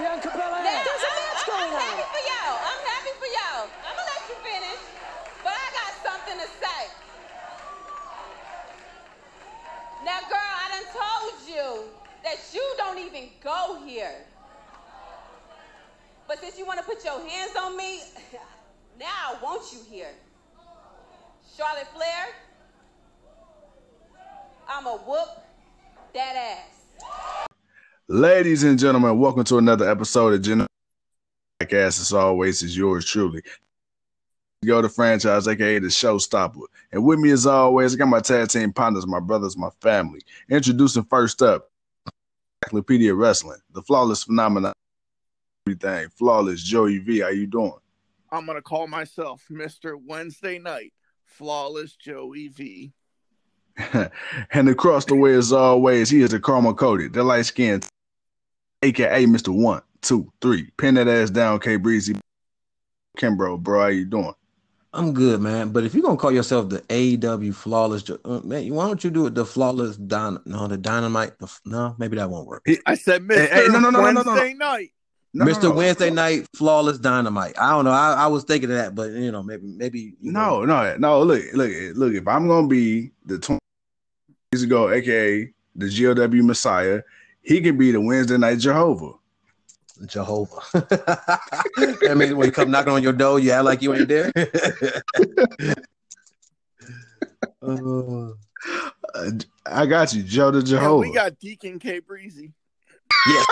Bianca Belair. Now, There's a I'm- match I'm, going I'm on. happy for y'all. I'm happy for y'all. I'm gonna let you finish, but I got something to say. Now, girl, I done told you that you don't even go here. But since you want to put your hands on me, now I want you here. Charlotte Flair, I'ma whoop that ass. Ladies and gentlemen, welcome to another episode of Gen Podcast. As always, is yours truly. Go to franchise, aka the showstopper. And with me, as always, I got my tag team partners, my brothers, my family. Introducing first up, Encyclopedia Wrestling, the flawless phenomenon, everything. Flawless Joey V. How you doing? I'm gonna call myself Mr. Wednesday Night Flawless Joey V. and across the way, as always, he is the Karma Coated, the light skinned, aka Mr. One, Two, Three. Pin that ass down, K Breezy. Kimbro, bro, bro, how you doing? I'm good, man. But if you're gonna call yourself the AEW flawless, uh, man, why don't you do it the flawless Don? No, the dynamite. The, no, maybe that won't work. I said Mr. hey, no, no, no, no, no, no. Wednesday Night. No, no, Mr. no. Wednesday Night Flawless Dynamite. I don't know. I, I was thinking of that, but you know, maybe maybe you know. No, no, no. Look, look, look. If I'm gonna be the 20 years ago, aka the GLW Messiah, he can be the Wednesday Night Jehovah. Jehovah. that means when you come knocking on your door, you act like you ain't there. Uh, I got you, Joe the And Jehovah. we got Deacon K Breezy. yes,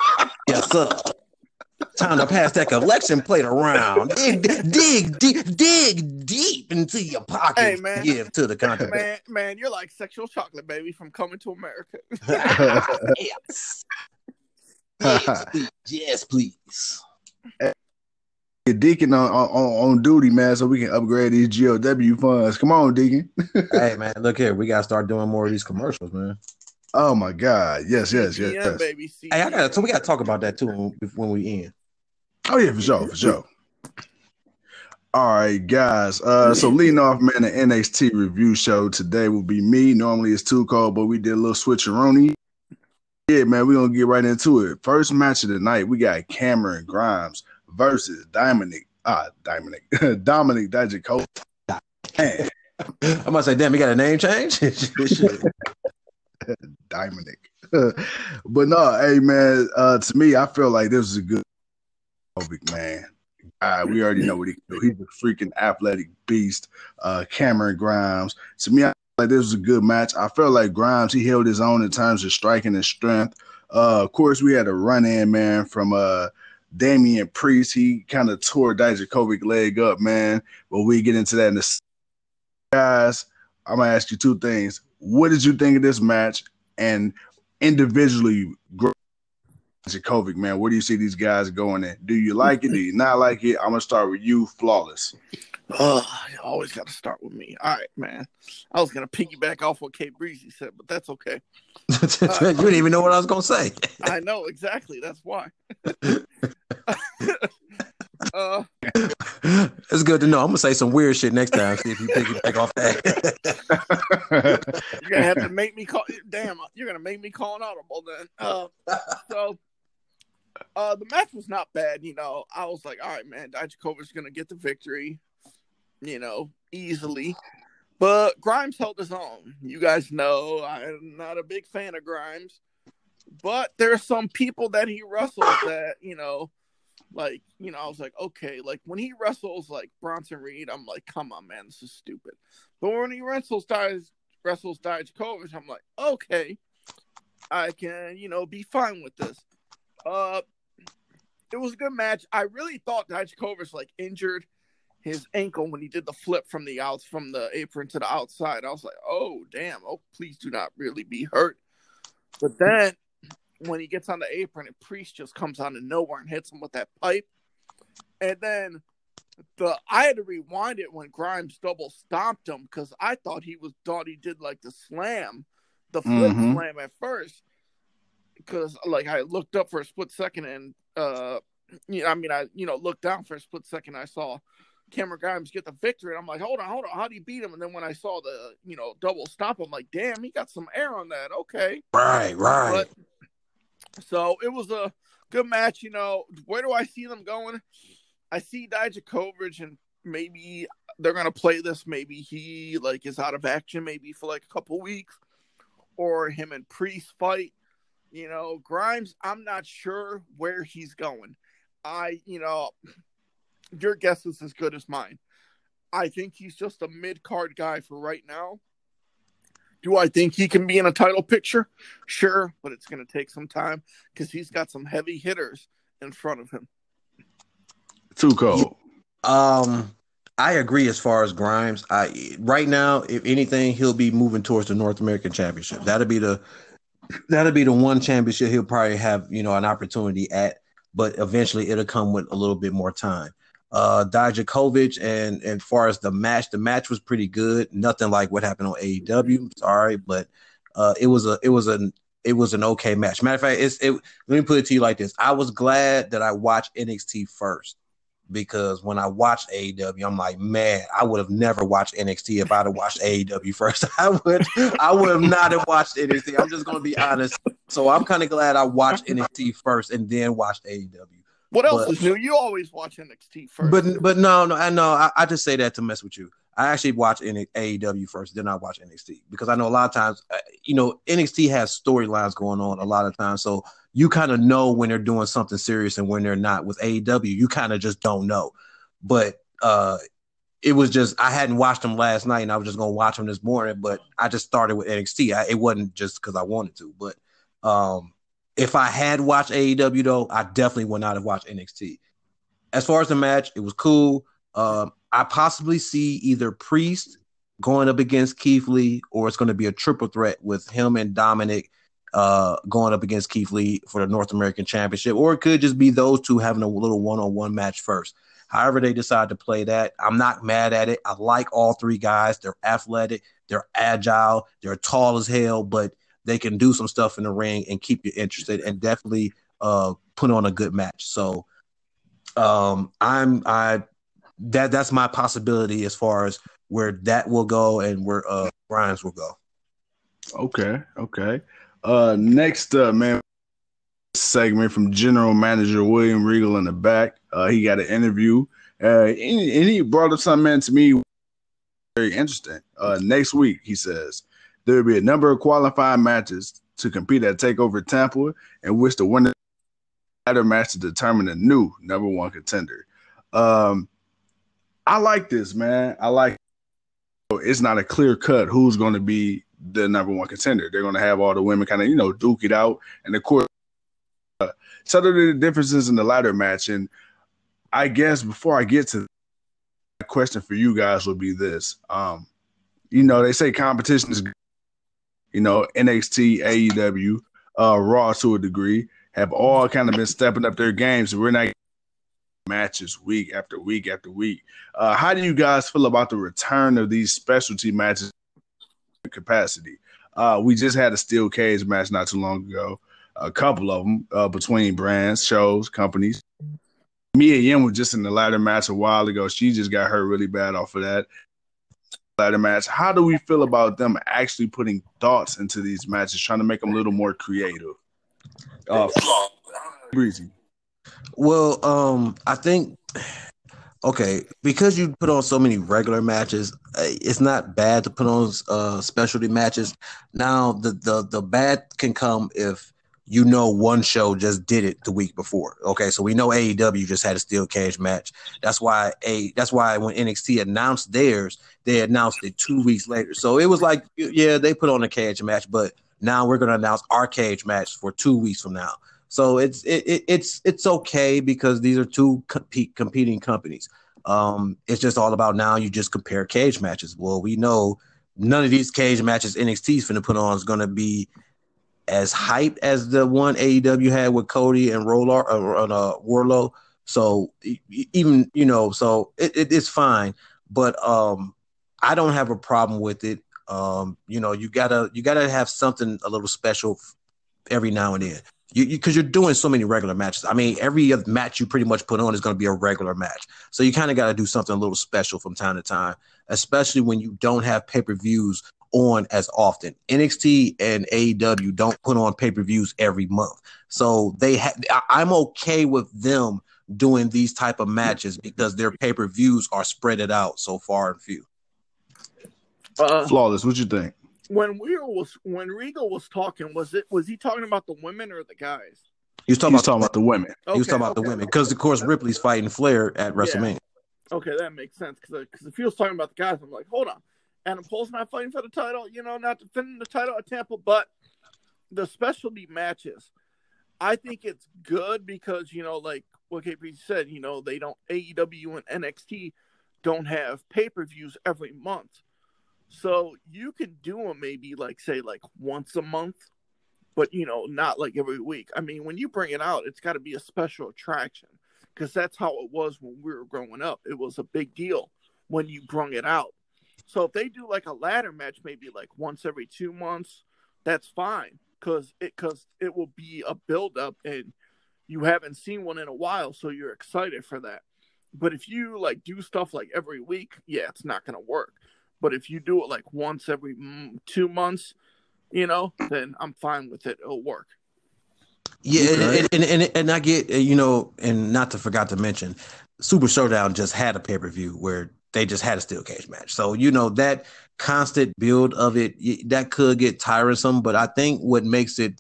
yes, sir. Time to pass that collection plate around. Dig, dig, dig, dig deep into your pocket. Hey, man. Give to the country. Man, man, you're like sexual chocolate baby from Coming to America. yes. Yes, please. Yes, please. Get Deacon on, on on duty, man, so we can upgrade these GLW funds. Come on, Deacon. hey, man, look here. We gotta start doing more of these commercials, man. Oh my God, yes, yes, yes. CGM, yes. baby. CGM. Hey, I got to so we gotta talk about that too when, when we end. Oh yeah, for sure, for sure. All right, guys. Uh, so leading off, man, the NXT review show today will be me. Normally it's too cold, but we did a little switcheroni. Yeah, man, we're gonna get right into it. First match of the night, we got Cameron Grimes versus Dominik. Ah, Dominik, Dominik Dijakovic. Man, I'm gonna say, damn, we got a name change. Dominik. but no, hey man, uh, to me, I feel like this is a good Dijakovic, man. Uh, we already know what he can do. He's a freaking athletic beast. Uh, Cameron Grimes. To me, I like this was a good match. I felt like Grimes, he held his own in terms of striking and strength. Uh, of course, we had a run in, man, from uh Damian Priest. He kind of tore Dijakovic leg up, man. But we get into that in the guys. I'm gonna ask you two things. What did you think of this match? And individually, Jakovic, man, where do you see these guys going in? Do you like it? Do you not like it? I'm gonna start with you, flawless. Oh, you always got to start with me. All right, man. I was gonna piggyback off what K Breezy said, but that's okay. you didn't even know what I was gonna say. I know exactly. That's why. uh, it's good to know. I'm gonna say some weird shit next time. See if you piggyback off that. you're gonna have to make me call. Damn, you're gonna make me call an audible then. Uh, so, uh, the match was not bad. You know, I was like, all right, man, Dijakovic's gonna get the victory. You know, easily. But Grimes held his own. You guys know I'm not a big fan of Grimes, but there are some people that he wrestles that you know, like you know, I was like, okay, like when he wrestles like Bronson Reed, I'm like, come on, man, this is stupid. But when he wrestles dies wrestles Dijakovic, I'm like, okay, I can you know be fine with this. Uh, it was a good match. I really thought Dijakovic like injured his ankle when he did the flip from the outs from the apron to the outside. I was like, oh damn, oh please do not really be hurt. But then when he gets on the apron and Priest just comes out of nowhere and hits him with that pipe. And then the I had to rewind it when Grimes double stomped him because I thought he was thought he did like the slam, the flip Mhm. slam at first. Because like I looked up for a split second and uh you know, I mean I you know looked down for a split second I saw Cameron Grimes get the victory. And I'm like, hold on, hold on, how do you beat him? And then when I saw the, you know, double stop, I'm like, damn, he got some air on that. Okay. right, right. But so it was a good match. You know, where do I see them going? I see Dijakovic and maybe they're gonna play this. Maybe he like is out of action, maybe for like a couple weeks, or him and Priest fight. You know, Grimes. I'm not sure where he's going. I, you know, your guess is as good as mine. I think he's just a mid card guy for right now. Do I think he can be in a title picture? Sure, but it's going to take some time because he's got some heavy hitters in front of him. Too cold. Um, I agree as far as Grimes. I right now, if anything, he'll be moving towards the North American Championship. That'll be the that'll be the one championship he'll probably have, you know, an opportunity at, but eventually it'll come with a little bit more time. Uh Dijakovic and as far as the match, the match was pretty good. Nothing like what happened on AEW. Sorry, but uh it was a it was an it was an okay match. Matter of fact, it's it let me put it to you like this. I was glad that I watched NXT first because when I watched AEW, I'm like, man, I would have never watched NXT if I'd have watched AEW first. I would, I would have not have watched NXT. I'm just gonna be honest. So I'm kind of glad I watched NXT first and then watched AEW. What else but, is new? You always watch NXT first. But but no, no, I know. I, I just say that to mess with you. I actually watch AEW first, then I watch NXT because I know a lot of times, uh, you know, NXT has storylines going on a lot of times. So you kind of know when they're doing something serious and when they're not. With AEW, you kind of just don't know. But uh it was just I hadn't watched them last night and I was just gonna watch them this morning, but I just started with NXT. I, it wasn't just because I wanted to, but um if I had watched AEW though, I definitely would not have watched NXT. As far as the match, it was cool. Um, I possibly see either Priest going up against Keith Lee, or it's going to be a triple threat with him and Dominik uh, going up against Keith Lee for the North American Championship, or it could just be those two having a little one-on-one match first. However, they decide to play that, I'm not mad at it. I like all three guys. They're athletic, they're agile, they're tall as hell, but they can do some stuff in the ring and keep you interested and definitely uh, put on a good match. So um, I'm I that that's my possibility as far as where that will go and where uh Grimes will go. Okay, okay. Uh, next up, man, segment from General Manager William Regal in the back. Uh, he got an interview, uh, and, and he brought up something man, to me very interesting. Uh, next week, he says there will be a number of qualifying matches to compete at Takeover Tampa, in which the winner ladder match to determine a new number one contender. Um, I like this, man. I like. It's not a clear cut who's going to be the number one contender. They're going to have all the women kind of, you know, duke it out. And of course, uh, settle the differences in the ladder match. And I guess before I get to the question for you guys will be this. Um, you know, they say competition is, you know, NXT, AEW, uh, Raw to a degree have all kind of been stepping up their games. We're not matches week after week after week. Uh, how do you guys feel about the return of these specialty matches capacity. Uh, we just had a steel cage match not too long ago, a couple of them uh, between brands, shows, companies. Mia Yim was just in the ladder match a while ago. She just got hurt really bad off of that ladder match. How do we feel about them actually putting thoughts into these matches, trying to make them a little more creative? Uh, breezy. Well, um, I think okay, because you put on so many regular matches, uh, it's not bad to put on uh, specialty matches. Now, the the the bad can come if you know one show just did it the week before. Okay, so we know AEW just had a steel cage match. That's why a that's why when NXT announced theirs, they announced it two weeks later. So it was like, yeah, they put on a cage match, but now we're to announce our cage match for two weeks from now. So it's it, it, it's it's okay because these are two compete, competing companies. Um, it's just all about now. You just compare cage matches. Well, we know none of these cage matches NXT is going to put on is going to be as hyped as the one AEW had with Cody and Roller uh, uh, Wardlow. So even you know, so it, it, it's fine. But um, I don't have a problem with it. Um, you know, you gotta you gotta have something a little special every now and then you because you, are doing so many regular matches. I mean, every match you pretty much put on is going to be a regular match. So you kind of got to do something a little special from time to time, especially when you don't have pay per views on as often. NXT and AEW don't put on pay per views every month, so they ha- I'm okay with them doing these type of matches because their pay per views are spread it out so far and few. Uh, Flawless, what you think? When Regal was when Regal was talking, was it was he talking about the women or the guys? He was talking, He's about, talking about the women. Okay, he was talking about okay. the women because, of course, Ripley's fighting Flair at WrestleMania. Yeah. Okay, that makes sense because because uh, if he was talking about the guys, I'm like, hold on, Adam Cole's not fighting for the title, you know, not defending the title at Tampa, but the specialty matches, I think it's good because you know, like what KP said, you know, they don't AEW and NXT don't have pay per views every month. So you can do them maybe like say like once a month, but you know, not like every week. I mean, when you bring it out, it's got to be a special attraction because that's how it was when we were growing up. It was a big deal when you brung it out. So if they do like a ladder match, maybe like once every two months, that's fine because it because it will be a build up and you haven't seen one in a while, so you're excited for that. But if you like do stuff like every week, yeah, it's not gonna work. But if you do it like once every mm, two months, you know, then I'm fine with it. It'll work. Yeah, okay. and, and, and and I get you know, and not to forget to mention, Super Showdown just had a pay per view where they just had a steel cage match. So you know that constant build of it that could get tiresome. But I think what makes it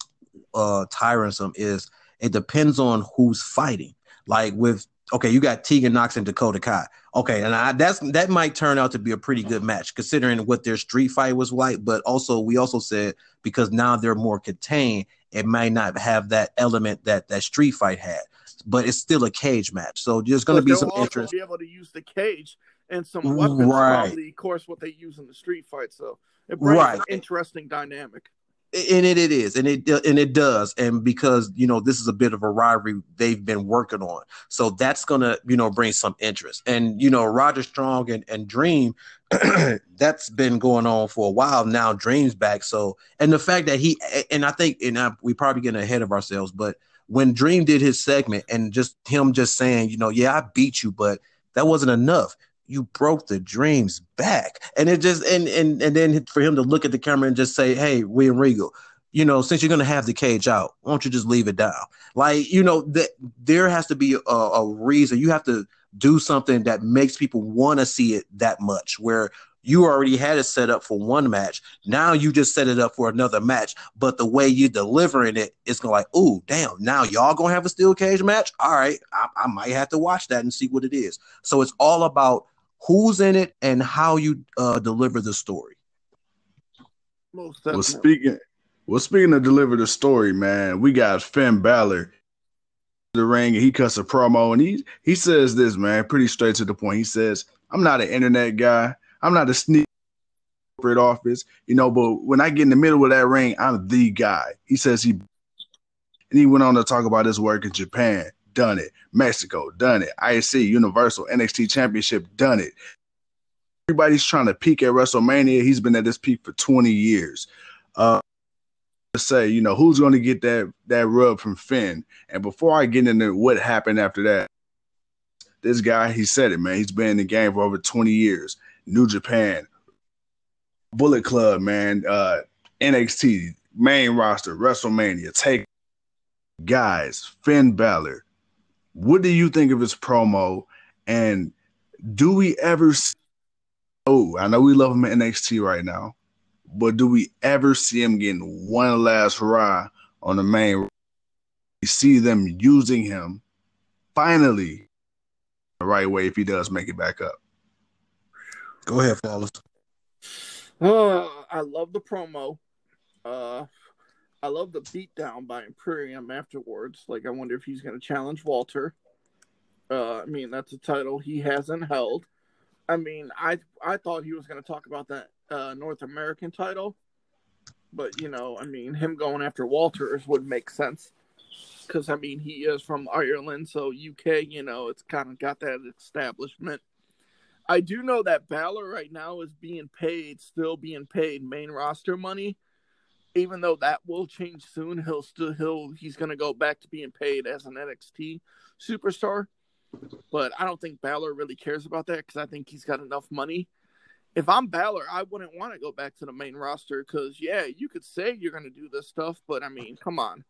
uh tiresome is it depends on who's fighting. Like with okay, you got Tegan Nox and Dakota Kai. Okay, and I, that's that might turn out to be a pretty good match considering what their street fight was like. But also, we also said because now they're more contained, it might not have that element that that street fight had. But it's still a cage match, so there's going to be some interest. Be able to use the cage and some weapons, right. probably, of course, what they use in the street fight. So it brings right. an interesting dynamic and it, it is and it and it does and because you know this is a bit of a rivalry they've been working on. So that's gonna you know bring some interest. And you know Roderick Strong and, and dream that's been going on for a while now dreams back. So and the fact that he and i think and I, we probably getting ahead of ourselves but when dream did his segment and just him just saying you know yeah i beat you but that wasn't enough you broke the dreams back. And it just and and and then for him to look at the camera and just say, Hey, William Regal, you know, since you're gonna have the cage out, why don't you just leave it down? Like, you know, that there has to be a, a reason. You have to do something that makes people want to see it that much where you already had it set up for one match. Now you just set it up for another match. But the way you're delivering it, it's gonna like, oh damn, now y'all gonna have a steel cage match. All right, I, I might have to watch that and see what it is. So it's all about who's in it and how you uh, deliver the story. well, speaking, well, speaking of deliver the story, man, we got Finn Balor the ring and he cuts a promo and he he says this man pretty straight to the point. He says, "I'm not an internet guy. I'm not a sneak corporate office, you know. But when I get in the middle of that ring, I'm the guy." He says he and he went on to talk about his work in Japan done it. Mexico, done it. IC, Universal, NXT Championship, done it. Everybody's trying to peak at WrestleMania. He's been at this peak for 20 years. Uh, to say, you know, who's going to get that that rub from Finn? And before I get into what happened after that, this guy, he said it, man. He's been in the game for over 20 years. New Japan, Bullet Club, man, uh, NXT, main roster, WrestleMania, take guys, Finn Balor, what do you think of his promo? And do we ever see, oh, I know we love him at NXT right now, but do we ever see him getting one last ride on the main? We see them using him finally the right way if he does make it back up. Go ahead, fellas. Uh, I love the promo. Uh, I love the beatdown by Imperium afterwards. Like, I wonder if he's going to challenge Walter. Uh, I mean, that's a title he hasn't held. I mean, I I thought he was going to talk about that uh, North American title, but you know, I mean, him going after Walters would make sense because I mean, he is from Ireland, so UK, you know, it's kind of got that establishment. I do know that Balor right now is being paid, still being paid main roster money even though that will change soon, he'll still he'll he's gonna go back to being paid as an NXT superstar. But I don't think Balor really cares about that because I think he's got enough money if I'm Balor, I wouldn't want to go back to the main roster because yeah, you could say you're going to do this stuff, but I mean, come on,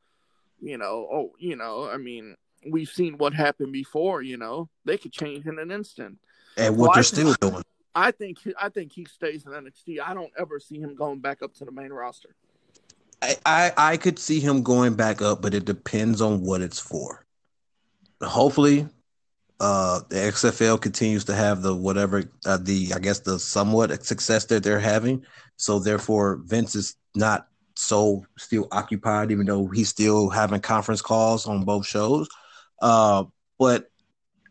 you know, oh, you know, I mean, we've seen what happened before. You know, they could change in an instant. And what they're still doing. I think I think he stays in NXT. I don't ever see him going back up to the main roster. I, I, I could see him going back up, but it depends on what it's for. Hopefully, uh, the XFL continues to have the whatever uh, the I guess the somewhat success that they're having. So therefore, Vince is not so still occupied, even though he's still having conference calls on both shows. Uh, but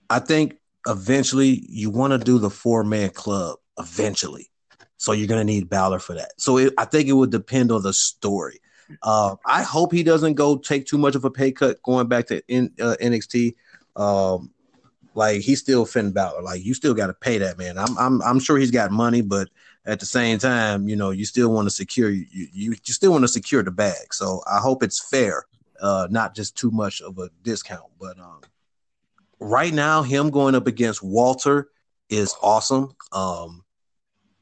I think eventually you want to do the four man club eventually. So you're going to need Balor for that. So it, I think it would depend on the story. Uh, I hope he doesn't go take too much of a pay cut going back to uh, NXT. Um, like he's still Finn Balor. Like you still got to pay that man. I'm I'm I'm sure he's got money, but at the same time, you know, you still want to secure you you, you still want to secure the bag. So I hope it's fair, uh, not just too much of a discount. But um, right now, him going up against Walter is awesome. Um,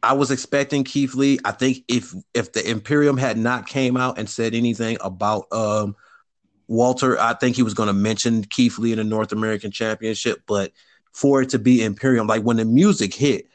I was expecting Keith Lee. I think if if the Imperium had not came out and said anything about um, Walter, I think he was going to mention Keith Lee in the North American Championship. But for it to be Imperium, like when the music hit,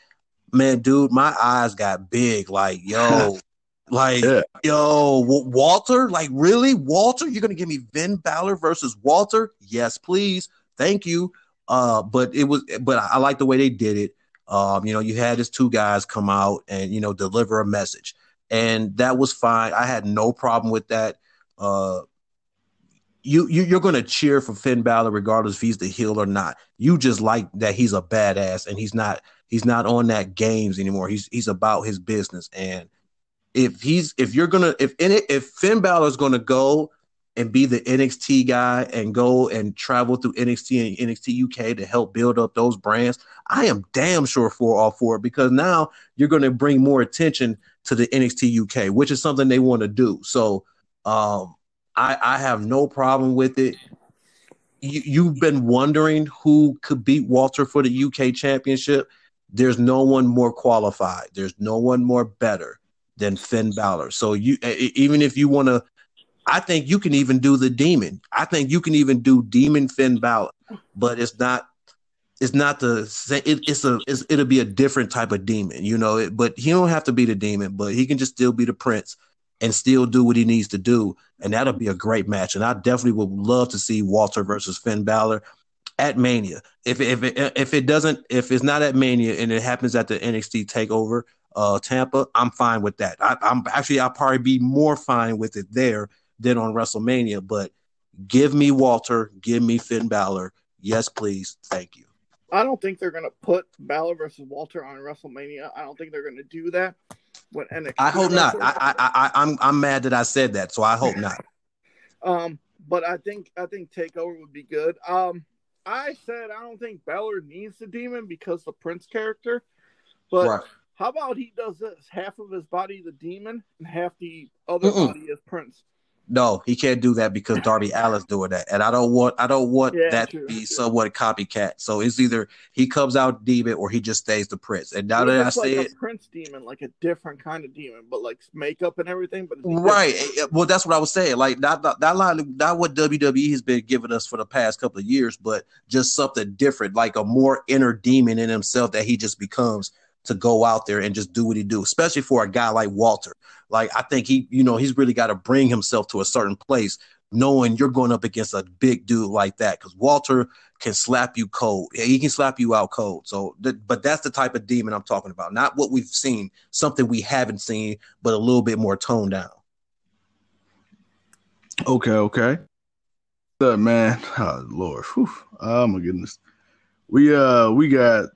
man, dude, my eyes got big. Like, yo, like, yeah. yo, Walter, like, really, Walter? You're gonna give me Finn Balor versus Walter? Yes, please, thank you. Uh, but it was, but I, I like the way they did it. Um, you know, you had his two guys come out and you know deliver a message, and that was fine. I had no problem with that. Uh, you, you are going to cheer for Finn Balor regardless if he's the heel or not. You just like that he's a badass and he's not he's not on that games anymore. He's he's about his business. And if he's if you're gonna if if Finn Balor is going to go and be the NXT guy and go and travel through NXT and NXT UK to help build up those brands, I am damn sure for all for it because now you're going to bring more attention to the NXT UK, which is something they want to do. So um, I, I have no problem with it. You, you've been wondering who could beat Walter for the UK championship. There's no one more qualified. There's no one more better than Finn Balor. So you even if you want to I think you can even do the demon. I think you can even do demon Finn Balor, but it's not. It's not the same. It, it's a. It's, it'll be a different type of demon, you know. It, but he don't have to be the demon, but he can just still be the prince and still do what he needs to do, and that'll be a great match. And I definitely would love to see Walter versus Finn Balor at Mania. If if it, if it doesn't, if it's not at Mania and it happens at the NXT Takeover uh, Tampa, I'm fine with that. I, am actually I'll probably be more fine with it there than on WrestleMania. But give me Walter, give me Finn Balor. Yes, please. Thank you. I don't think they're gonna put Balor versus Walter on WrestleMania. I don't think they're gonna do that. When NXT I hope not. I, I, I, I'm I'm mad that I said that, so I hope not. um, but I think I think Takeover would be good. Um, I said I don't think Balor needs the demon because the Prince character, but right. how about he does this? Half of his body the demon and half the other Mm-mm. body is Prince. No, he can't do that because Darby Allin's doing that, and I don't want I don't want yeah, that true. to be somewhat copycat. So it's either he comes out demon or he just stays the prince. And now that I say like it, Prince demon, like a different kind of demon, but like makeup and everything. But right, eh, well, that's what I was saying. Like not that, that line, not what WWE has been giving us for the past couple of years, but just something different, like a more inner demon in himself that he just becomes to go out there and just do what he do, especially for a guy like Walter. Like I think he, you know, he's really got to bring himself to a certain place, knowing you're going up against a big dude like that. Because Walter can slap you cold. He can slap you out cold. So, th- but that's the type of demon I'm talking about, not what we've seen, something we haven't seen, but a little bit more toned down. Okay, okay. What's up, man? Oh, Lord. Whew. Oh my goodness. We uh we got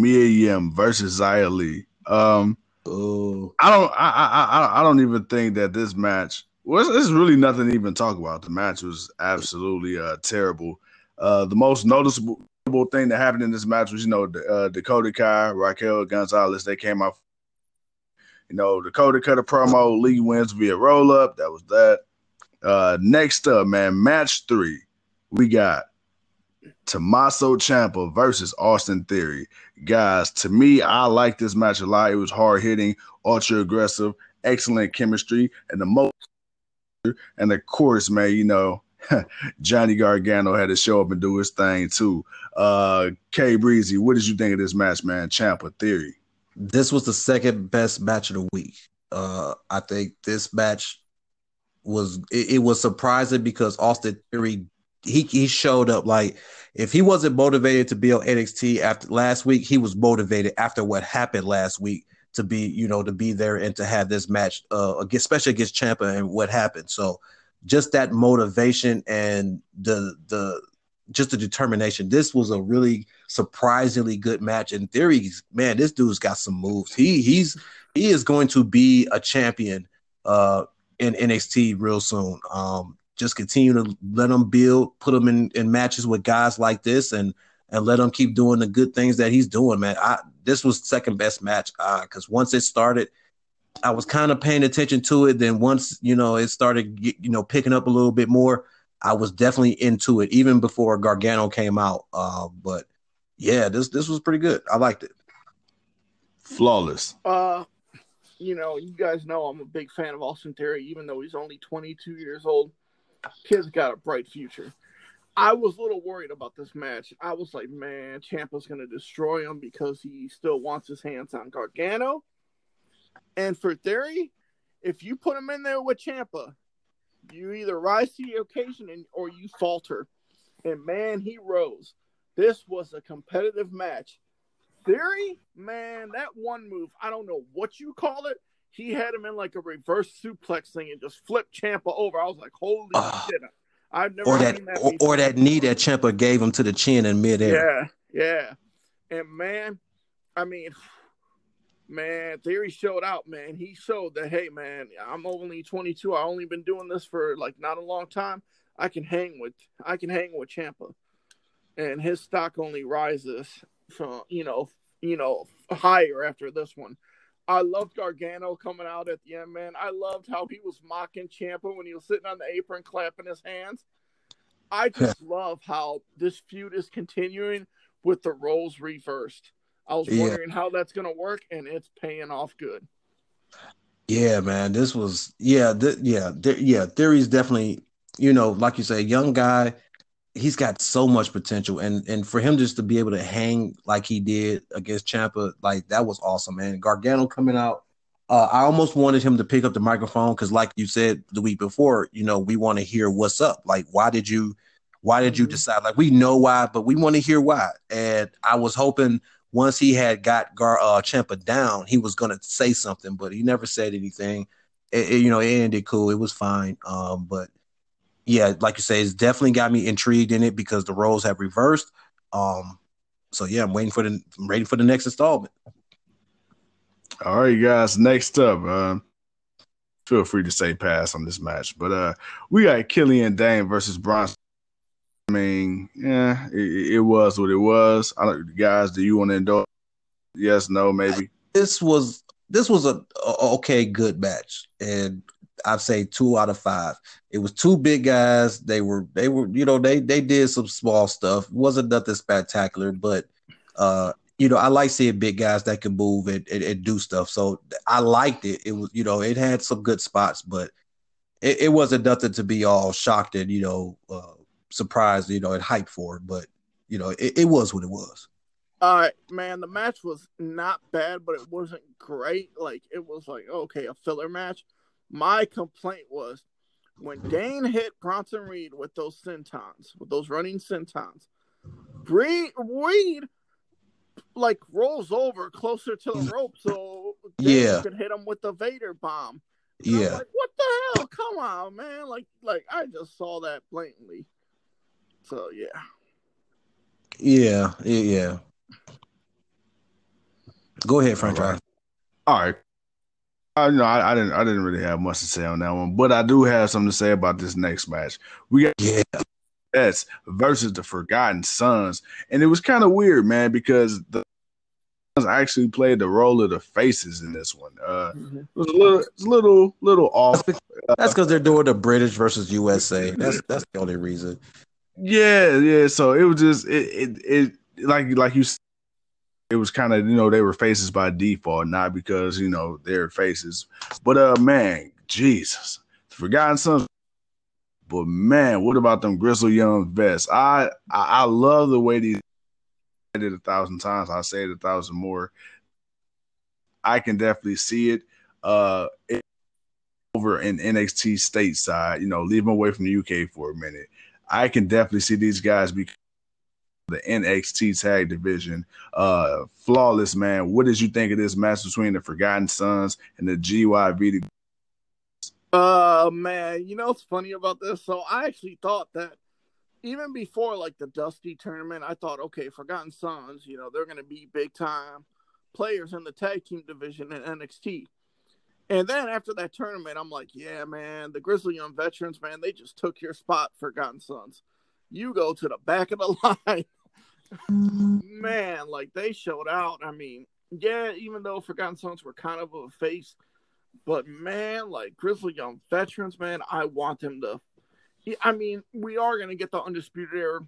Mia Yim versus Xia Li. Um, oh. I don't, I, I, I I don't even think that this match. was. there's really nothing to even talk about. The match was absolutely uh, terrible. Uh, the most noticeable thing that happened in this match was, you know, uh, Dakota Kai, Raquel Gonzalez. They came out. You know, Dakota cut a promo. Li wins via roll up. That was that. Uh, next up, man, match three. We got Tommaso Ciampa versus Austin Theory. Guys, to me, I like this match a lot. It was hard hitting, ultra aggressive, excellent chemistry, and the most. And of course, man, you know, Johnny Gargano had to show up and do his thing too. Uh K Breezy, what did you think of this match, man? Ciampa Theory. This was the second best match of the week. Uh I think this match was it, it was surprising because Austin Theory he he showed up like if he wasn't motivated to be on NXT after last week, he was motivated after what happened last week to be, you know, to be there and to have this match, uh, especially against Ciampa and what happened. So, just that motivation and the the just the determination. This was a really surprisingly good match. In theory, man, this dude's got some moves. He he's he is going to be a champion uh, in NXT real soon. Um, just continue to let him build, put him in, in matches with guys like this, and and let him keep doing the good things that he's doing, man. I this was second best match because uh, once it started, I was kind of paying attention to it. Then once you know it started, you know, picking up a little bit more, I was definitely into it even before Gargano came out. Uh, but yeah, this this was pretty good. I liked it. Flawless. Uh, you know, you guys know I'm a big fan of Austin Theory, even though he's only 22 years old kid's got a bright future. I was a little worried about this match. I was like, man, Ciampa's going to destroy him because he still wants his hands on Gargano. And for Theory, if you put him in there with Ciampa, you either rise to the occasion and, or you falter. And man, he rose. This was a competitive match. Theory, man, that one move, I don't know what you call it, he had him in like a reverse suplex thing and just flipped Ciampa over. I was like, holy uh, shit. I've never or that, that or, or, that knee that Ciampa gave him to the chin in midair. Yeah, yeah. And man, I mean, man, Theory showed out, man. He showed that, hey, man, I'm only 22. I only been doing this for like not a long time. I can hang with I can hang with Ciampa, and his stock only rises from you know you know higher after this one. I loved Gargano coming out at the end, man. I loved how he was mocking Ciampa when he was sitting on the apron clapping his hands. I just love how this feud is continuing with the roles reversed. I was yeah. wondering how that's going to work, and it's paying off good. Yeah, man, this was yeah, th- yeah, th- yeah. Theory's definitely, you know, like you say, young guy he's got so much potential, and and for him just to be able to hang like he did against Ciampa, like that was awesome, man. Gargano coming out, uh, I almost wanted him to pick up the microphone because, like you said the week before, you know, we want to hear what's up. Like, why did you, why did you mm-hmm. decide? Like, we know why, but we want to hear why. And I was hoping once he had got Gar uh, Ciampa down, he was gonna say something, but he never said anything. It, it, you know, it ended cool. It was fine. Um, but yeah, like you say, it's definitely got me intrigued in it because the roles have reversed. Um, so yeah, I'm waiting for the I'm ready for the next installment. All right, guys. Next up, uh, feel free to say pass on this match, but uh, we got Killian Dain versus Bronson. I mean, yeah, it, it, was what it was. I don't, guys, do you want to endorse? Yes, no, maybe. This was this was a, a okay, good match, and I'd say two out of five. It was two big guys. They were they were you know they they did some small stuff. It wasn't nothing spectacular, but uh you know I like seeing big guys that can move and, and, and, do stuff. So I liked it. It was you know it had some good spots, but it, it wasn't nothing to be all shocked and you know uh, surprised you know and hyped for. But you know it, it was what it was. All right, man. The match was not bad, but it wasn't great. Like it was like okay, a filler match. My complaint was when Dain hit Bronson Reed with those sentons, with those running sentons, Reed, Reed like rolls over closer to the rope so Dain yeah. could hit him with the Vader bomb. And yeah. like, what the hell? Come on, man. Like like I just saw that blatantly. So yeah. Yeah, yeah. Go ahead, franchise. All right. I know I, I, didn't I didn't really have much to say on that one, but I do have something to say about this next match. We got yeah. That's versus the Forgotten Sons, and it was kind of weird, man, because the Sons actually played the role of the faces in this one. Uh, mm-hmm. It was a little, a little, little off. That's because they're doing the British versus USA. That's that's the only reason. Yeah, yeah. So it was just it it, it like like you said, it was kind of you know they were faces by default, not because you know they're faces. But uh, man, Jesus, Forgotten Sons. But man, what about them Grizzle Young vets? I I, I love the way these. I did a thousand times. I'll say it a thousand more. I can definitely see it. Uh, it, over in NXT stateside, you know, leave them away from the UK for a minute. I can definitely see these guys be the NXT tag division. Uh flawless man. What did you think of this match between the Forgotten Sons and the GYV? Uh man, you know what's funny about this? So I actually thought that even before like the Dusty tournament, I thought, okay, Forgotten Sons, you know, they're gonna be big time players in the tag team division in NXT. And then after that tournament, I'm like, yeah, man, the Grizzly Young veterans, man, they just took your spot, Forgotten Sons. You go to the back of the line. Man, like they showed out. I mean, yeah, even though Forgotten Sons were kind of a face, but man, like Grizzly Young veterans, man, I want them to. I mean, we are to get the Undisputed Era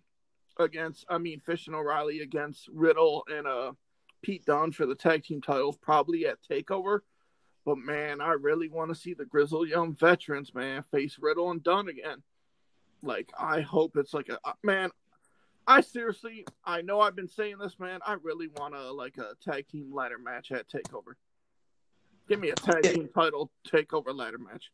against, I mean, Fish and O'Reilly against Riddle and uh, Pete Dunne for the tag team titles, probably at TakeOver. But man, I really want to see the Grizzle Young veterans, man, face Riddle and Dunne again. Like, I hope it's like a uh, man. I seriously, I know I've been saying this, man. I really want to like a tag team ladder match at Takeover. Give me a tag team title Takeover ladder match.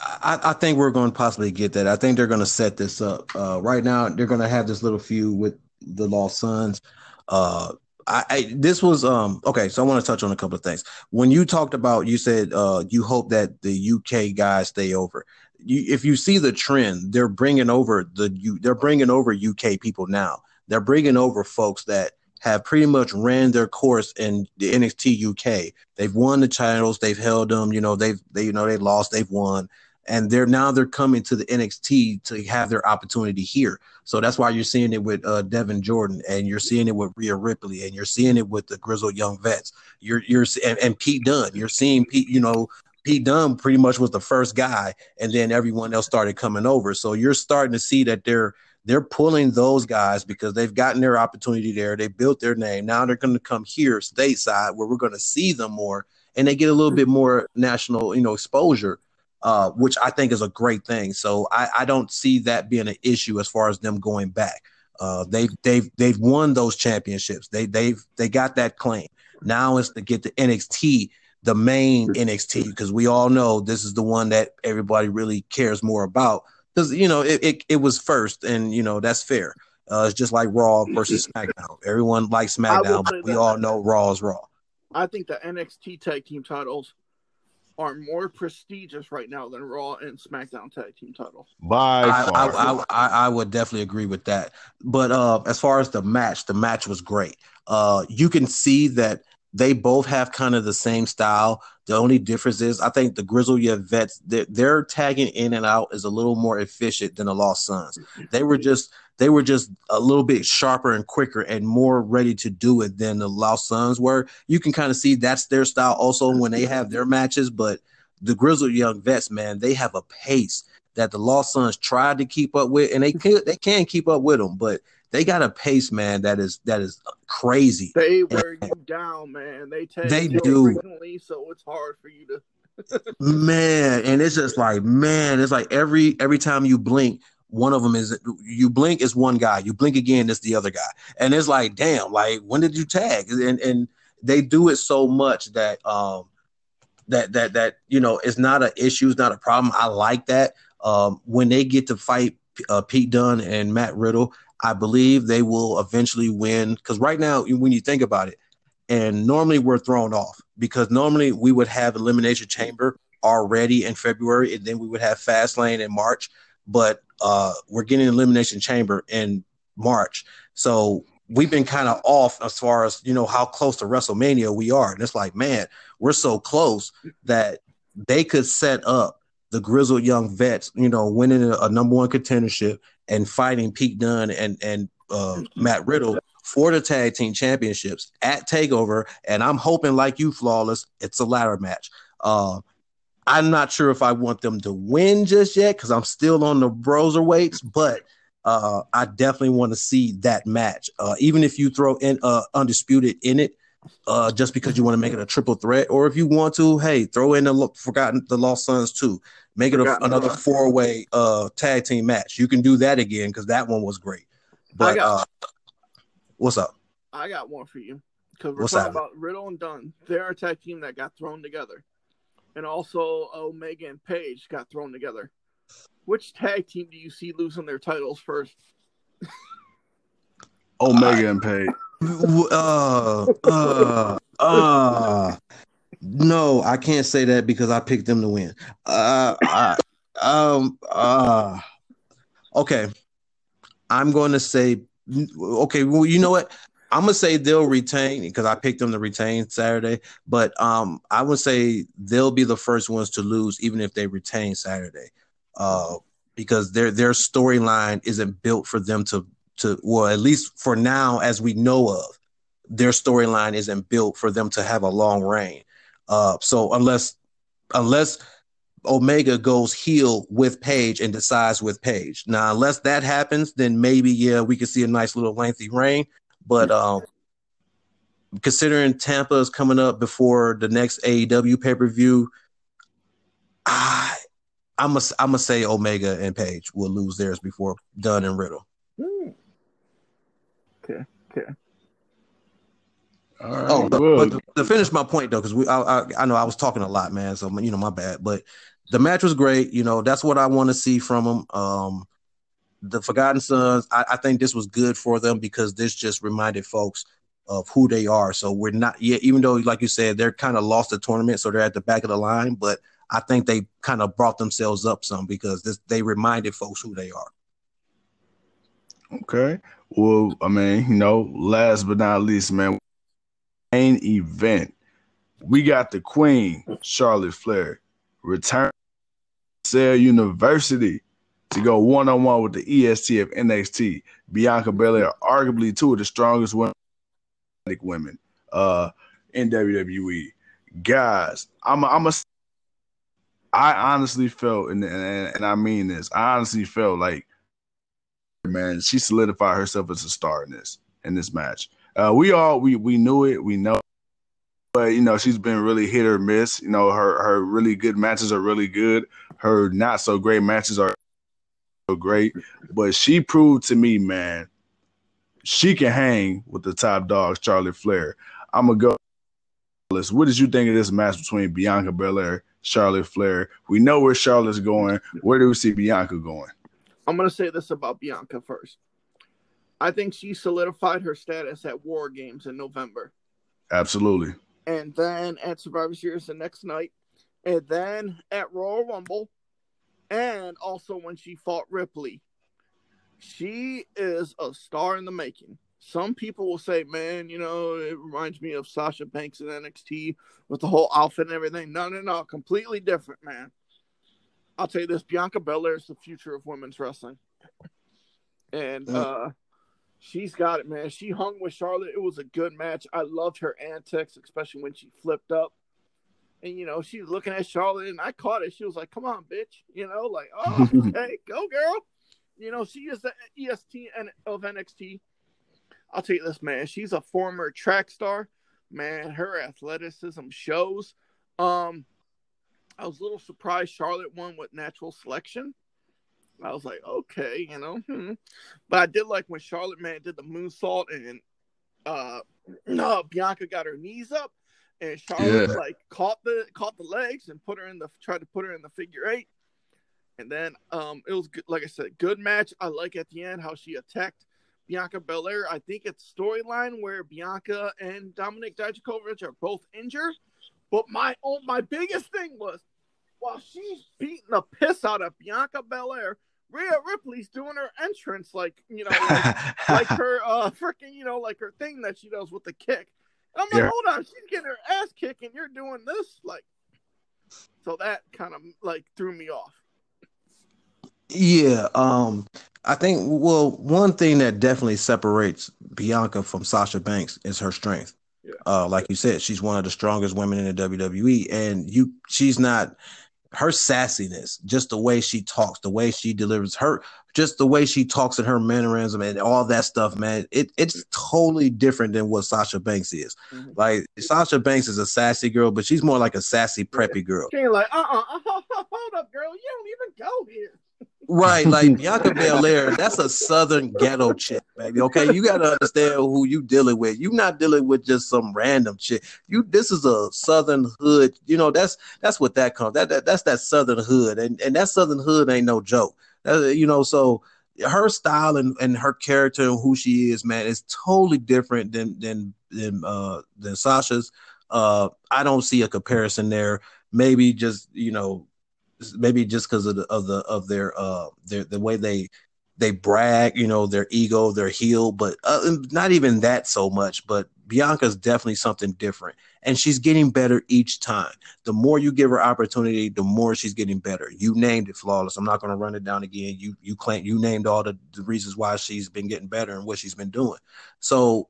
I, I, think we're going to possibly get that. I think they're going to set this up. Uh, right now, they're going to have this little feud with the Lost Sons. Uh, I, I, this was um okay so i want to touch on a couple of things when you talked about you said uh you hope that the uk guys stay over you, if you see the trend they're bringing over the you they're bringing over uk people now they're bringing over folks that have pretty much ran their course in the nxt uk they've won the titles they've held them you know they've they you know they lost they've won and they're now they're coming to the NXT to have their opportunity here. So that's why you're seeing it with uh, Devin Jordan, and you're seeing it with Rhea Ripley, and you're seeing it with the grizzled young vets. You're you're and, and Pete Dunne. You're seeing Pete. You know, Pete Dunne pretty much was the first guy, and then everyone else started coming over. So you're starting to see that they're they're pulling those guys because they've gotten their opportunity there. They built their name. Now they're going to come here stateside where we're going to see them more, and they get a little bit more national, you know, exposure uh, which I think is a great thing. So I, I, don't see that being an issue as far as them going back. Uh, they've they've they've won those championships. They they've they got that claim. Now it's to get the NXT, the main NXT, because we all know this is the one that everybody really cares more about. Because you know it, it, it was first, and you know that's fair. Uh, it's just like Raw versus SmackDown. Everyone likes SmackDown, but we all know Raw is Raw. I think the NXT tag team titles are more prestigious right now than Raw and SmackDown tag team titles. By I, I, I, I, I, would definitely agree with that. But uh, as far as the match, the match was great. Uh, you can see that they both have kind of the same style. The only difference is I think the Grizzle Young vets, their, their tagging in and out is a little more efficient than the Lost Sons. They were just they were just a little bit sharper and quicker and more ready to do it than the Lost Sons were. You can kind of see that's their style also when they have their matches, but the Grizzled Young Vets, man, they have a pace that the Lost Sons tried to keep up with, and they can they can keep up with them, but they got a pace, man, that is that is crazy. They wear and, you down, man. They take they do so it's hard for you to. man, and it's just like man, it's like every every time you blink, one of them is you blink is one guy, you blink again, it's the other guy, and it's like, damn, like when did you tag? And and they do it so much that um that that that you know it's not an issue, it's not a problem. I like that. Um, when they get to fight uh, Pete Dunne and Matt Riddle, I believe they will eventually win. Because right now, when you think about it, and normally we're thrown off because normally we would have Elimination Chamber already in February, and then we would have Fastlane in March but uh, we're getting Elimination Chamber in March. So we've been kind of off as far as you know how close to WrestleMania we are, and it's like, man, we're so close that they could set up the grizzled young vets, you know, winning a, a number one contendership and fighting Pete Dunne and and uh, Matt Riddle for the tag team championships at Takeover, and I'm hoping, like you, flawless, it's a ladder match. Uh, I'm not sure if I want them to win just yet because I'm still on the BroserWeights, but uh, I definitely want to see that match. Uh, even if you throw in uh, undisputed in it, uh, just because you want to make it a triple threat, or if you want to, hey, throw in the forgotten the Lost Sons too. Make it a, another four way uh, tag team match. You can do that again because that one was great. But got, uh, what's up? I got one for you because we're what's talking that? about Riddle and Dunne. They're a tag team that got thrown together, and also Omega and Page got thrown together. Which tag team do you see losing their titles first? Omega and Page. Uh, uh, uh, no, I can't say that because I picked them to win. Uh, I, um, uh, okay. I'm going to say, okay. Well, you know what? I'm gonna say they'll retain because I picked them to retain Saturday, but um, I would say they'll be the first ones to lose, even if they retain Saturday, uh, because their their storyline isn't built for them to to well, at least for now, as we know of, their storyline isn't built for them to have a long reign. Uh, so unless unless Omega goes heel with Page and decides with Page. Now, unless that happens, then maybe yeah, we could see a nice little lengthy reign. But um, considering Tampa is coming up before the next AEW pay per view, I I'm gonna I'm gonna say Omega and Page will lose theirs before Dunne and Riddle. Hmm. Okay. Okay. Right, oh, but, but to, to, finish my point though, because we, I, I, I, know I was talking a lot, man. So you know, my bad. But the match was great. You know, that's what I want to see from them. Um, the Forgotten Sons. I, I, think this was good for them because this just reminded folks of who they are. So we're not yet, even though, like you said, they're kind of lost the tournament, so they're at the back of the line. But I think they kind of brought themselves up some because this, they reminded folks who they are. Okay. Well, I mean, you know, last but not least, man, main event. We got the Queen, Charlotte Flair, return Cell University to go one on one with the EST of NXT. Bianca Belair, arguably two of the strongest women, women uh, in WWE. Guys, I'm a, I'm a I honestly felt, and, and, and I mean this, I honestly felt like, man, she solidified herself as a star in this in this match. Uh, we all we we knew it, we know, but you know she's been really hit or miss. You know her her really good matches are really good. Her not so great matches are so great. But she proved to me, man, she can hang with the top dogs, Charlotte Flair. I'm gonna go. What did you think of this match between Bianca Belair, Charlotte Flair? We know where Charlotte's going. Where do we see Bianca going? I'm gonna say this about Bianca first. I think she solidified her status at War Games in November. Absolutely. And then at Survivor Series the next night, and then at Royal Rumble, and also when she fought Ripley. She is a star in the making. Some people will say, man, you know, it reminds me of Sasha Banks in NXT with the whole outfit and everything. No, no, no, completely different, man. I'll tell you this Bianca Belair is the future of women's wrestling. And uh, she's got it, man. She hung with Charlotte. It was a good match. I loved her antics, especially when she flipped up. And you know, she was looking at Charlotte and I caught it. She was like, Come on, bitch. You know, like, oh okay, go girl. You know, she is the EST and of NXT. I'll tell you this, man. She's a former track star. Man, her athleticism shows. Um, I was a little surprised Charlotte won with natural selection. I was like, okay, you know. Hmm. But I did like when Charlotte man did the moonsault and uh no, Bianca got her knees up and Charlotte yeah. like caught the caught the legs and put her in the tried to put her in the figure eight. And then um it was good, like I said, good match. I like at the end how she attacked Bianca Belair. I think it's storyline where Bianca and Dominik Dijakovic are both injured. But my oh my biggest thing was while she's beating the piss out of Bianca Belair, Rhea Ripley's doing her entrance like you know like, like her uh freaking you know like her thing that she does with the kick. I'm like, yeah. hold on, she's getting her ass kicked, and you're doing this, like. So that kind of like threw me off. Yeah, um, I think well, one thing that definitely separates Bianca from Sasha Banks is her strength. Yeah. Uh, like you said, she's one of the strongest women in the WWE, and you, she's not. Her sassiness, just the way she talks, the way she delivers her, just the way she talks and her mannerism and all that stuff, man. It it's totally different than what Sasha Banks is. Mm-hmm. Like Sasha Banks is a sassy girl, but she's more like a sassy preppy girl. She's like, uh, uh-uh, uh, hold up, girl, you don't even go here. Right, like Bianca Belair, that's a southern ghetto chick, baby. Okay, you gotta understand who you dealing with. You're not dealing with just some random chick. You this is a southern hood. You know that's that's what that comes. That, that that's that southern hood, and and that southern hood ain't no joke. That, you know, so her style and, and her character and who she is, man, is totally different than than than uh than Sasha's. Uh, I don't see a comparison there. Maybe just you know maybe just because of the of the of their uh their the way they they brag, you know, their ego, their heel, but uh, not even that so much. But Bianca's definitely something different, and she's getting better each time. The more you give her opportunity, the more she's getting better. You named it flawless. I'm not going to run it down again. You you claim you named all the, the reasons why she's been getting better and what she's been doing. So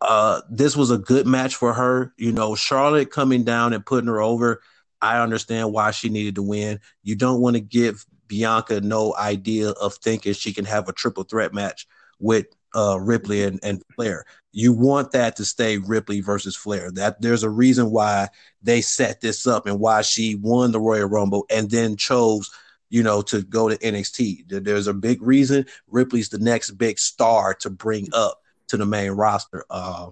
uh this was a good match for her. You know, Charlotte coming down and putting her over I understand why she needed to win. You don't want to give Bianca no idea of thinking she can have a triple threat match with uh, Ripley and, and Flair. You want that to stay Ripley versus Flair. That there's a reason why they set this up and why she won the Royal Rumble and then chose, you know, to go to NXT. There's a big reason. Ripley's the next big star to bring up to the main roster. Uh,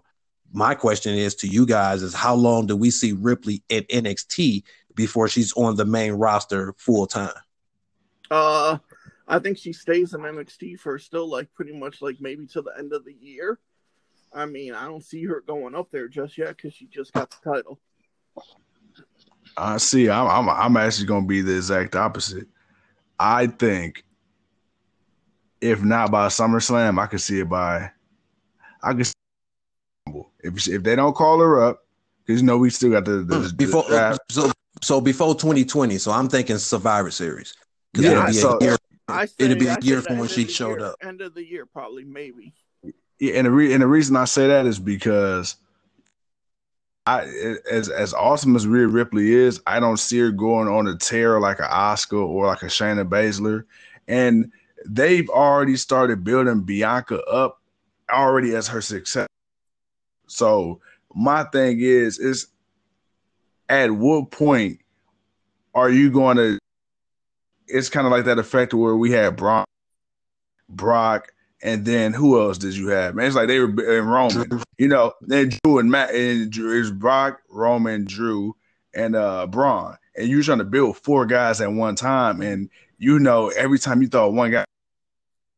my question is to you guys is how long do we see Ripley in NXT before she's on the main roster full time? Uh I think she stays in NXT for still like pretty much like maybe to the end of the year. I mean, I don't see her going up there just yet because she just got the title. I see. I'm, I'm I'm actually going to be the exact opposite. I think if not by SummerSlam, I could see it by I could if if they don't call her up, because you know we still got the, the, the before the so so before 2020. So I'm thinking Survivor Series yeah, it'll be so, a year. Say, it'll be a year from when she showed year, up. End of the year, probably, maybe. Yeah, and the re- and the reason I say that is because I as as awesome as Rhea Ripley is, I don't see her going on a tear like an Asuka or like a Shayna Baszler, and they've already started building Bianca up already as her success so my thing is, is at what point are you going to? It's kind of like that effect where we had Brock, Brock, and then who else did you have? Man, it's like they were in Roman, you know. Then Drew and Matt and Drew is Brock, Roman, Drew, and uh Braun, and you're trying to build four guys at one time, and you know every time you thought one guy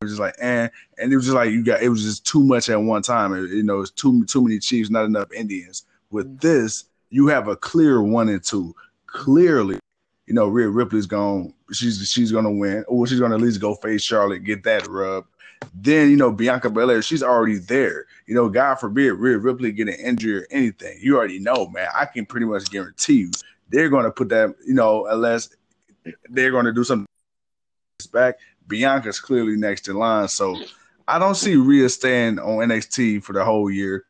was just like, and eh. and it was just like you got it was just too much at one time. It, you know, it's too too many Chiefs, not enough Indians. With mm-hmm. this, you have a clear one and two. Clearly, you know, Rhea Ripley's gone. she's she's gonna win, or she's gonna at least go face Charlotte, get that rub. Then you know Bianca Belair, she's already there. You know, God forbid Rhea Ripley get an injury or anything. You already know, man. I can pretty much guarantee you they're gonna put that. You know, unless they're gonna do something back. Bianca's clearly next in line. So I don't see Rhea staying on NXT for the whole year.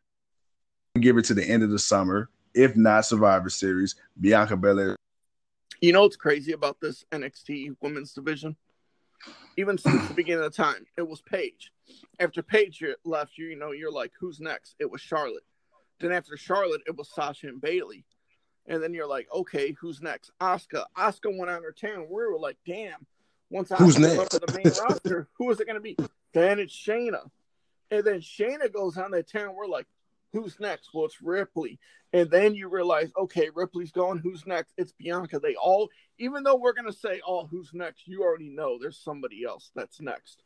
Give it to the end of the summer, if not Survivor Series. Bianca Belair. You know what's crazy about this NXT women's division? Even since the beginning of the time, it was Paige. After Paige left, you, you know, you're like, who's next? It was Charlotte. Then after Charlotte, it was Sasha and Bayley. And then you're like, okay, who's next? Asuka. Asuka went on her tear, we were like, damn, once I Who's next? to the main roster, who is it going to be? Then it's Shayna. And then Shayna goes on that town. We're like, who's next? Well, it's Ripley. And then you realize, okay, Ripley's gone. Who's next? It's Bianca. They all, even though we're going to say, oh, who's next? You already know there's somebody else that's next.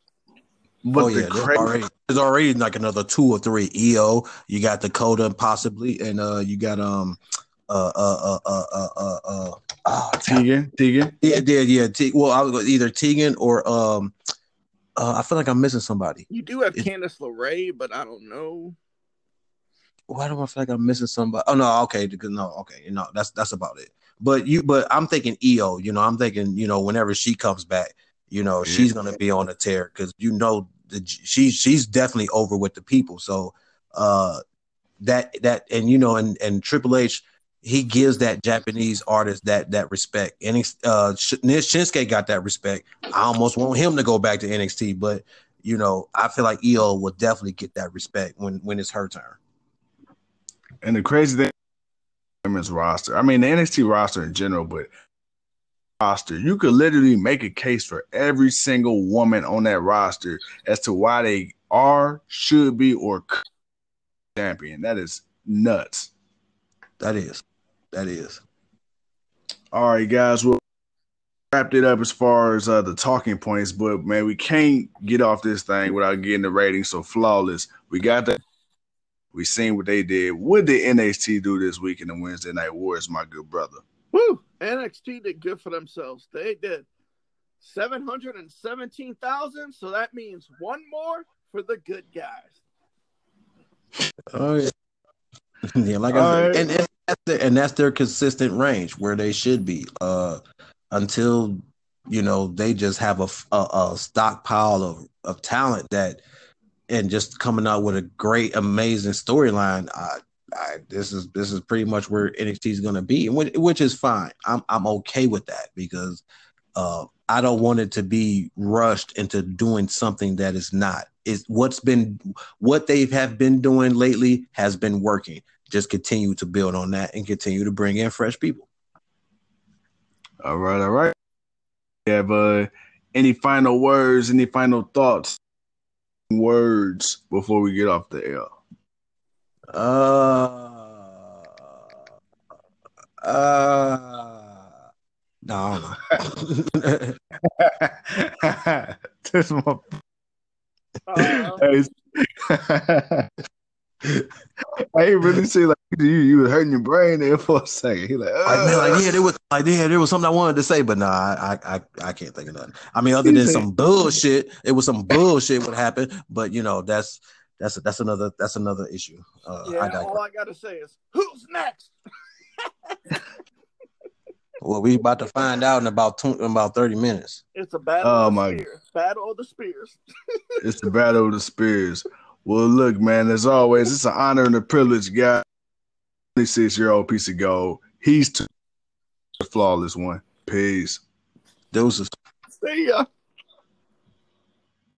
But oh, yeah, the there's, already, there's already like another two or three. Io. you got Dakota possibly, and uh, you got um, uh, uh, uh, uh, uh, uh, uh Tegan, Tegan. Yeah, yeah, yeah. T- well, I was either Tegan or um, uh, I feel like I'm missing somebody. You do have it, Candice LeRae, but I don't know. Why do I feel like I'm missing somebody? Oh no, okay, no, okay, no, that's that's about it. But you, but I'm thinking Io. You know, I'm thinking, you know, whenever she comes back, you know, yeah. she's gonna be on the tear because you know that she's she's definitely over with the people. So, uh, that that and you know, and and Triple H he gives that Japanese artist that that respect. And uh, Shinsuke got that respect. I almost want him to go back to NXT, but you know, I feel like Io will definitely get that respect when when it's her turn. And the crazy thing, women's roster. I mean, the NXT roster in general, but roster, you could literally make a case for every single woman on that roster as to why they are, should be, or champion. That is nuts. That is. That is. All right, guys. Well, wrapped it up as far as uh, the talking points, but man, we can't get off this thing without getting the rating. So flawless. We got that. We seen what they did. What did NXT do this week in the Wednesday Night Wars, my good brother? Woo! NXT did good for themselves. They did seven hundred and seventeen thousand. So that means one more for the good guys. Oh yeah. yeah, like I said, right. and, and, that's and that's their consistent range where they should be. Uh, until you know they just have a, a, a stockpile of, of talent that and just coming out with a great amazing storyline I, this is this is pretty much where NXT is going to be which, which is fine I'm I'm okay with that because uh, I don't want it to be rushed into doing something that is not is what's been what they have been doing lately has been working just continue to build on that and continue to bring in fresh people all right, all right. Have uh, any final words? Any final thoughts? Words before we get off the air. Uh, uh, no. this my. Uh, I ain't really see like you. You was hurting your brain there for a second. He like, like, like, yeah, there was like yeah, there was something I wanted to say, but nah, I I I can't think of nothing. I mean, other than some bullshit, it was some bullshit what happened. But you know, that's that's that's another that's another issue. Uh, yeah, I all I gotta say is who's next. well, we about to find out in about two, in about thirty minutes. It's a battle. Oh of my! Spears. Battle of the spears. it's the battle of the spears. Well, look, man, as always, it's an honor and a privilege, guy. 26 year old piece of gold. He's the flawless one. Peace. Doses. See ya.